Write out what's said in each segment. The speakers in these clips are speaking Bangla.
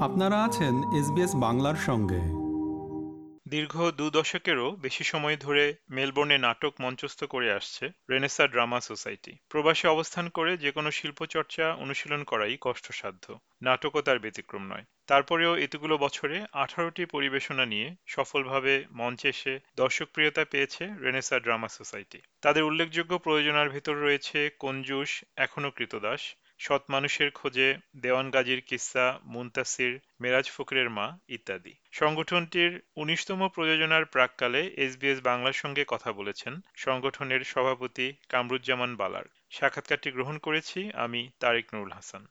আপনারা আছেন এসবিএস বাংলার সঙ্গে। দীর্ঘ দু দশকেরও বেশি সময় ধরে মেলবোর্নে নাটক মঞ্চস্থ করে আসছে রেনেসা ড্রামা সোসাইটি। প্রবাসে অবস্থান করে যে কোনো শিল্পচর্চা অনুশীলন করাই কষ্টসাধ্য। নাটকও তার ব্যতিক্রম নয়। তারপরেও এতগুলো বছরে আঠারোটি পরিবেশনা নিয়ে সফলভাবে মঞ্চে এসে দর্শকপ্রিয়তা পেয়েছে রেনেসা ড্রামা সোসাইটি। তাদের উল্লেখযোগ্য প্রয়োজনার ভেতর রয়েছে কঞ্জুস, এখনও কৃতদাস সৎ মানুষের খোঁজে দেওয়ান গাজীর কিস্সা মুন্তাসির, মেরাজ ফকরের মা ইত্যাদি। সংগঠনটির উনিশতম প্রযোজনার প্রাককালে এসবিএস বাংলার সঙ্গে কথা বলেছেন সংগঠনের সভাপতি কামরুজ্জামান বালার। সাক্ষাৎকারটি গ্রহণ করেছি আমি তারেক নুরুল হাসান।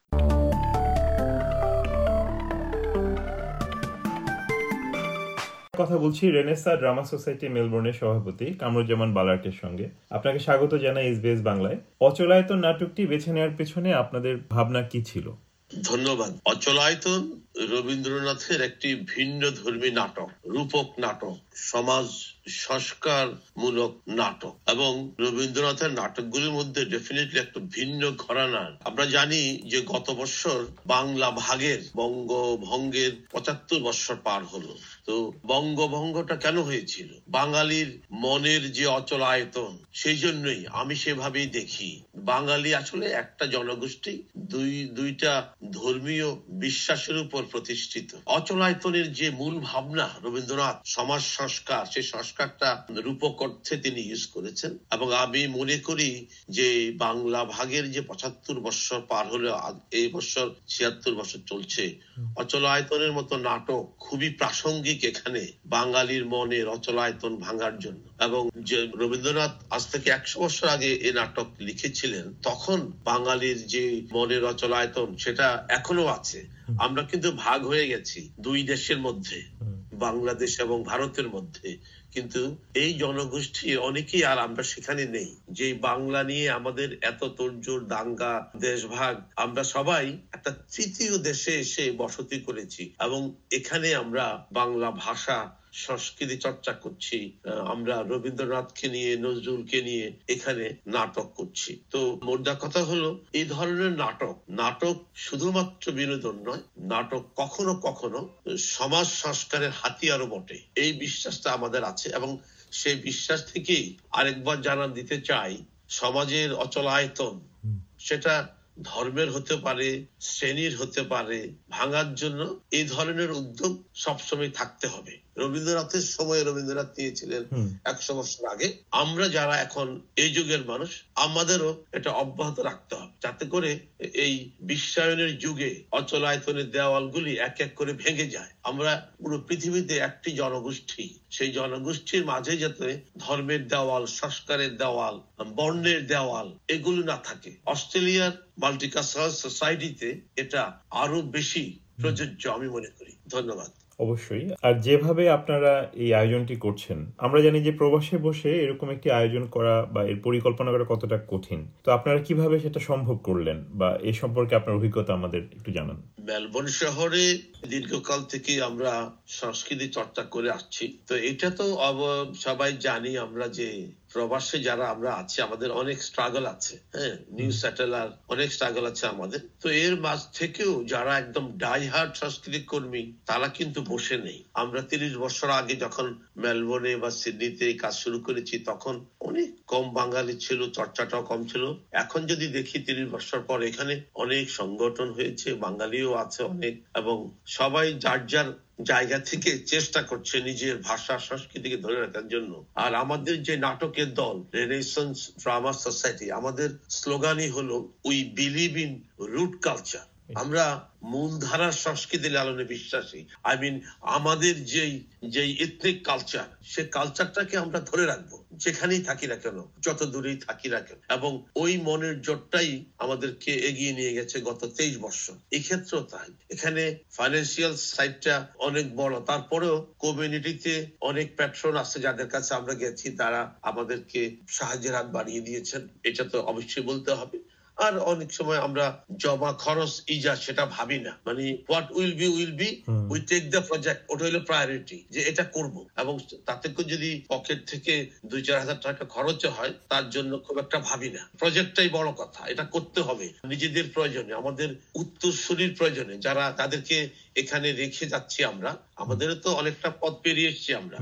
কথা বলছি রেনেসা ড্রামা সোসাইটি মেলবোর্নের সভাপতি কামরুজ্জামান বালার্টের সঙ্গে। আপনাকে স্বাগত জানাই এসবিএস বাংলায়। অচলায়তন নাটকটি বেছে নেওয়ার পেছনে আপনাদের ভাবনা কি ছিল? ধন্যবাদ। অচলায়তন রবীন্দ্রনাথের একটি ভিন্ন ধর্মী নাটক, রূপক নাটক, সমাজ সংস্কার মূলক নাটক। এবং রবীন্দ্রনাথের নাটকগুলির মধ্যে ডেফিনেটলি একটা ভিন্ন ঘরানার। আমরা জানি যে গত বছর বাংলা ভাগের বঙ্গভঙ্গের পঁচাত্তর বৎসর পার হলো। তো বঙ্গভঙ্গটা কেন হয়েছিল? বাঙালির মনের যে অচল আয়তন, সেই জন্যই আমি সেভাবেই দেখি। বাঙালি আসলে একটা জনগোষ্ঠী, দুই, দুইটা ধর্মীয় বিশ্বাসের উপর প্রতিষ্ঠিত। অচলায়তনের যে মূল ভাবনা রবীন্দ্রনাথ সমাজ সংস্কার, সেই সংস্কারটা রূপক অর্থে তিনি ইউজ করেছেন। এবং আমি মনে করি যে বাংলা ভাগের যে পঁচাত্তর বৎসর পার হলে এই বছর ছিয়াত্তর বছর চলছে। অচলায়তনের মতো নাটক খুবই প্রাসঙ্গিক এখানে বাঙালির মনের অচলায়তন ভাঙার জন্য। এবং যে রবীন্দ্রনাথ আজ থেকে একশো বছর আগে এ নাটক লিখেছিলেন, তখন বাঙালির যে মনের অচলায়তন সেটা এখনও আছে। আমরা কিন্তু ভাগ হয়ে গেছি দুই দেশের মধ্যে বাংলাদেশ এবং ভারতের মধ্যে। কিন্তু এই জনগোষ্ঠী অনেকেই আর আমরা সেখানে নেই। যে বাংলা নিয়ে আমাদের এত তোরজোর দাঙ্গা দেশভাগ আমরা সবাই একটা তৃতীয় দেশে এসে বসতি করেছি। এবং এখানে আমরা বাংলা ভাষা সংস্কৃতি চর্চা করছি আমরা রবীন্দ্রনাথকে নিয়ে নজরুলকে নিয়ে এখানে নাটক করছি। তো মোদ্দা কথা হলো এই ধরনের নাটক নাটক শুধুমাত্র বিনোদন নয় নাটক কখনো কখনো সমাজ সংস্কারের হাতিয়ারও বটে। এই বিশ্বাসটা আমাদের আছে এবং সেই বিশ্বাস থেকেই আরেকবার জানা দিতে চাই সমাজের অচলায়তন সেটা ধর্মের হতে পারে শ্রেণির হতে পারে ভাঙার জন্য এই ধরনের উদ্যোগ সবসময় থাকতে হবে। রবীন্দ্রনাথের সময় রবীন্দ্রনাথ নিয়েছিলেন একশো বছর আগে। আমরা যারা এখন এই যুগের মানুষ আমাদেরও এটা অব্যাহত রাখতে হবে। যাতে করে এই বিশ্বায়নের যুগে অচলায়তনের দেওয়ালগুলি এক এক করে ভেঙে যায়। আমরা পুরো পৃথিবীতে একটি জনগোষ্ঠী। সেই জনগোষ্ঠীর মাঝে যাতে ধর্মের দেওয়াল সংস্কারের দেওয়াল বর্ণের দেওয়াল এগুলো না থাকে। অস্ট্রেলিয়ার মাল্টিকালচারাল সোসাইটিতে এটা আরও বেশি প্রযোজ্য আমি মনে করি। ধন্যবাদ। অবশ্যই। আর যেভাবে আপনারা এই আয়োজনটি করছেন, আমরা জানি যে প্রবাসে বসে এরকম একটি আয়োজন করা বা এর পরিকল্পনা করা কতটা কঠিন। তো আপনারা কীভাবে সেটা সম্ভব করলেন বা এই সম্পর্কে আপনার অভিজ্ঞতা আমাদের একটু জানান। মেলবোর্ন শহরে দীর্ঘকাল থেকে আমরা সংস্কৃতি চর্চা করে আসছি। তো এটা তো সবাই জানি আমরা যে প্রবাসে যারা আমরা আছি, আমাদের অনেক স্ট্রাগল আছে হ্যাঁ? নিউ স্যাটেলার অনেক স্ট্রাগল আছে আমাদের। তো এর মাঝ থেকেও যারা একদম ডাই হার্ট সাংস্কৃতিক কর্মী, তারা কিন্তু বসে নেই। আমরা তিরিশ বছর আগে যখন মেলবোর্নে বা সিডনিতে কাজ শুরু করেছি, তখন অনেক কম বাঙালি ছিল, চর্চাটাও কম ছিল। এখন যদি দেখি তিরিশ বছর পর, এখানে অনেক সংগঠন হয়েছে, বাঙালিও আছে অনেক, এবং সবাই যার যার জায়গা থেকে চেষ্টা করছে নিজের ভাষা, সংস্কৃতিকে ধরে রাখার জন্য। আর আমাদের যে নাটকের দল রেনেসন্স ড্রামা সোসাইটি আমাদের স্লোগানই হলো we believe in root culture আমরা মূলধারার সংস্কৃতি লালনে বিশ্বাসী। আই মিন আমাদের যেই যেই এথনিক কালচার সে কালচারটাকে আমরা ধরে রাখব। যেখানেই থাকি না কেন, যত দূরেই থাকি না কেন। এবং ওই মনের জোরটাই আমাদেরকে এগিয়ে নিয়ে গেছে গত তেইশ বছর এক্ষেত্রেও তাই। এখানে ফাইন্যান্সিয়াল সাইডটা অনেক বড়। তারপরেও কমিউনিটিতে অনেক প্যাট্রন আছে যাদের কাছে আমরা গেছি, তারা আমাদেরকে সাহায্যের হাত বাড়িয়ে দিয়েছেন। এটা তো অবশ্যই বলতে হবে। আর অনেক সময় আমরা জমা খরচ ইজা সেটা ভাবি না। মানে what will be will be we take the project ওটা হলো প্রায়োরিটি যে এটা করব। এবং তাতে যদি পকেট থেকে দুই চার হাজার টাকা খরচ হয় তার জন্য খুব একটা ভাবি না। প্রজেক্টটাই বড় কথা এটা করতে হবে। নিজেদের প্রয়োজনে আমাদের উত্তরসূরির প্রয়োজনে যারা তাদেরকে এখানে রেখে যাচ্ছি আমরা আমাদেরও তো অনেকটা পথ পেরিয়ে এসেছি আমরা।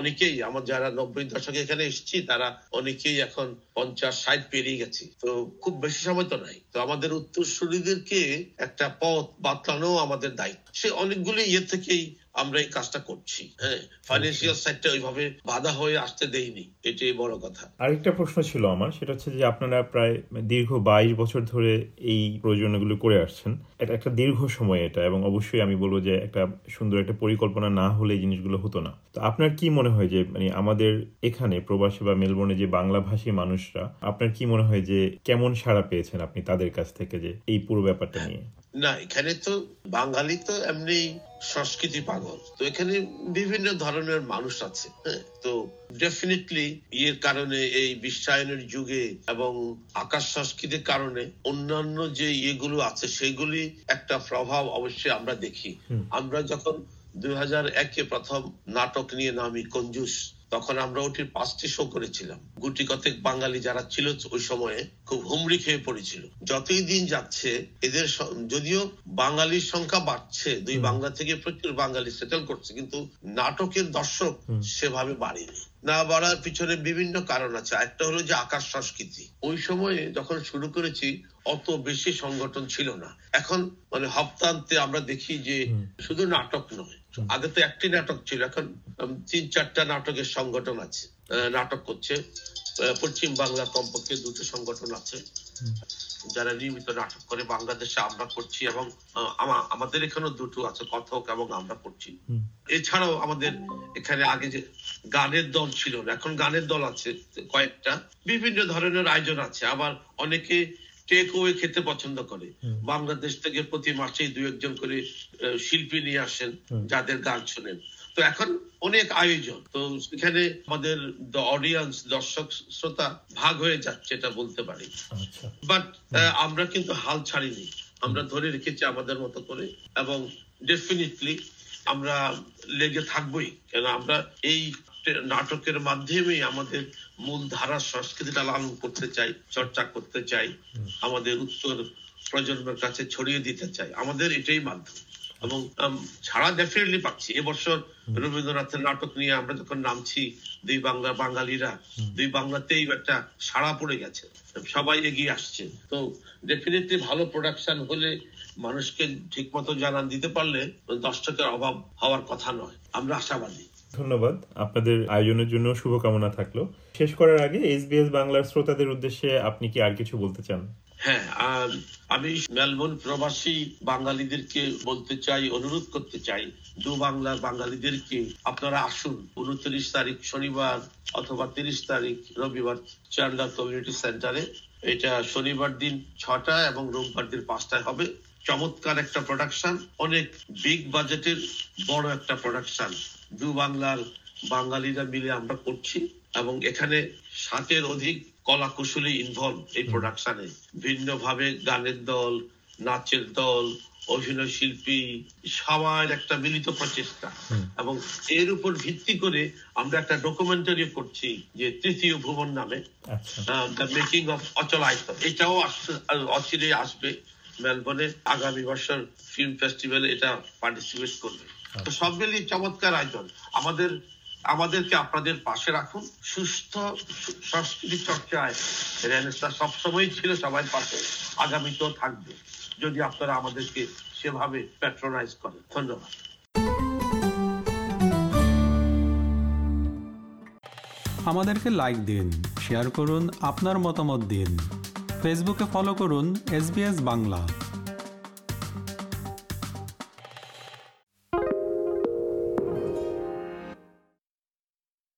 অনেকেই আমার যারা নব্বই দশকে এখানে এসেছি তারা অনেকেই এখন পঞ্চাশ ষাট পেরিয়ে গেছি। তো খুব বেশি সময় তো নাই। তো আমাদের উত্তরসূরিদেরকে একটা পথ বাতলানো আমাদের দায়িত্ব। সে অনেকগুলি ইয়ে থেকেই আমরা এই কাজটা করছি হ্যাঁ? ফাইন্যান্সিয়াল সাইডটা ওইভাবে বাধা হয়ে আসতে দেইনি এটাই বড় কথা। আরেকটা প্রশ্ন ছিল আমার সেটা হচ্ছে যে আপনারা প্রায় দীর্ঘ বাইশ বছর ধরে এই প্রয়োজনগুলো করে আসছেন। এটা একটা দীর্ঘ সময় এটা এবং অবশ্যই আমি বলব যে একটা সুন্দর একটা পরিকল্পনা না হলে এই জিনিসগুলো হতো না। তো আপনার কি মনে হয় যে মানে আমাদের এখানে প্রবাসী বা মেলবোর্নে যে বাংলা ভাষী মানুষরা আপনার কি মনে হয় যে কেমন সাড়া পেয়েছেন আপনি তাদের কাছ থেকে যে এই পুরো ব্যাপারটা নিয়ে? না এখানে তো বাঙালি তো এমনি সংস্কৃতি পাগল। তো এখানে বিভিন্ন ধরনের মানুষ আছে হ্যাঁ? তো ডেফিনেটলি ইয়ের কারণে এই বিশ্বায়নের যুগে এবং আকাশ সংস্কৃতির কারণে অন্যান্য যে ইয়েগুলো আছে সেগুলি একটা প্রভাব অবশ্যই আমরা দেখি। আমরা যখন দুই হাজার একে প্রথম নাটক নিয়ে নামি কঞ্জুস তখন আমরা ওটির পাঁচটি শো করেছিলাম। গুটি কতেক বাঙালি যারা ছিল ওই সময়ে খুব হুমড়ি খেয়ে পড়েছিল। যতই দিন যাচ্ছে এদের যদিও বাঙালির সংখ্যা বাড়ছে দুই বাংলা থেকে প্রচুর বাঙালি সেটেল করছে কিন্তু নাটকের দর্শক সেভাবে বাড়েনি। না বাড়ার পিছনে বিভিন্ন কারণ আছে। একটা হলো যে আকাশ সংস্কৃতি। ওই সময়ে যখন শুরু করেছি অত বেশি সংগঠন ছিল না। এখন মানে হপ্তান্তে আমরা দেখি যে শুধু নাটক নয়। আগে তো একটি নাটক ছিল এখন তিন চারটা নাটকের সংগঠন আছে। নাটক করছে পশ্চিম বাংলা কমপক্ষে দুটো সংগঠন আছে। যারা নিয়মিত নাটক করে বাংলাদেশে আমরা করছি এবং আমাদের এখানেও দুটো আছে কথক এবং আমরা করছি। এছাড়াও আমাদের এখানে আগে যে গানের দল ছিল না এখন গানের দল আছে কয়েকটা। বিভিন্ন ধরনের আয়োজন আছে। আবার অনেকে টেক ওয়ে খেতে পছন্দ করে। বাংলাদেশ থেকে প্রতি মাসেই দু একজন করে শিল্পী নিয়ে আসেন যাদের গান শোনেন। তো এখন অনেক আয়োজন। তো সেখানে আমাদের অডিয়েন্স দর্শক শ্রোতা ভাগ হয়ে যাচ্ছে এটা বলতে পারি। আচ্ছা। বাট আমরা কিন্তু হাল ছাড়িনি। আমরা ধরে রেখেছি আমাদের মতো করে এবং ডেফিনেটলি আমরা লেগে থাকবোই। কেন আমরা এই নাটকের মাধ্যমেই আমাদের মূল ধারার সংস্কৃতিটা লালন করতে চাই, চর্চা করতে চাই, আমাদের উত্তর প্রজন্মের কাছে ছড়িয়ে দিতে চাই। আমাদের এটাই মাধ্যম। এবং ছাড়া ডেফিনেটলি পাচ্ছি। এবছর রবীন্দ্রনাথের নাটক নিয়ে আমরা যখন নামছি, দুই বাংলা বাঙালিরা, দুই বাংলাতেই একটা সাড়া পড়ে গেছে। সবাই এগিয়ে আসছে। তো ডেফিনেটলি ভালো প্রোডাকশন হলে মানুষকে ঠিক মতো জানান দিতে পারলে দর্শকের অভাব হওয়ার কথা নয়। আমরা আশাবাদী। ধন্যবাদ। আপনাদের আয়োজনের জন্য শুভকামনা থাকল। শেষ করার আগে এসবিএস বাংলার শ্রোতাদের উদ্দেশ্যে আপনি কি আর কিছু বলতে চান? হ্যাঁ আমি মেলবোর্ন প্রবাসী বাঙালিদেরকে বলতে চাই, অনুরোধ করতে চাই, দু বাংলার বাঙালিদেরকে আপনারা আসুন, উনত্রিশ তারিখ শনিবার অথবা তিরিশ তারিখ রবিবার চান্ডা কমিউনিটি সেন্টারে। এটা শনিবার দিন ছটা এবং রোববার দিন পাঁচটায় হবে। চমৎকার একটা প্রোডাকশন অনেক বিগ বাজেটের বড় একটা প্রোডাকশন দু বাংলার বাঙালিরা মিলে আমরা করছি এবং এখানে ষাটের অধিক কলা কুশলী ইনভলভ এই প্রোডাকশনে ভিন্ন ভাবে গানের দল নাচের দল অভিনয় শিল্পী সবার একটা মিলিত প্রচেষ্টা। এবং এর উপর ভিত্তি করে আমরা একটা ডকুমেন্টারি করছি যে তৃতীয় ভুবন নামে দ্য মেকিং অফ অচলায়িত এটাও আসছে- অচিরে আসবে। মেলবোর্নে আগামী বছর ফিল্ম ফেস্টিভ্যালে এটা পার্টিসিপেট করবে। তো সব মিলিয়ে চমৎকার আয়োজন। আমাদের আমাদেরকে আপনাদের পাশে রাখুন। সুস্থ সংস্কৃতি চর্চায় রেনেসা সবসময় ছিল সবাই পাশে। আগামীতেও থাকবে। যদি আপনারা আমাদেরকে সেভাবে প্যাট্রোনাইজ করেন। ধন্যবাদ। আমাদেরকে লাইক দিন শেয়ার করুন আপনার মতামত দিন। ফেসবুকে ফলো করুন এস বাংলা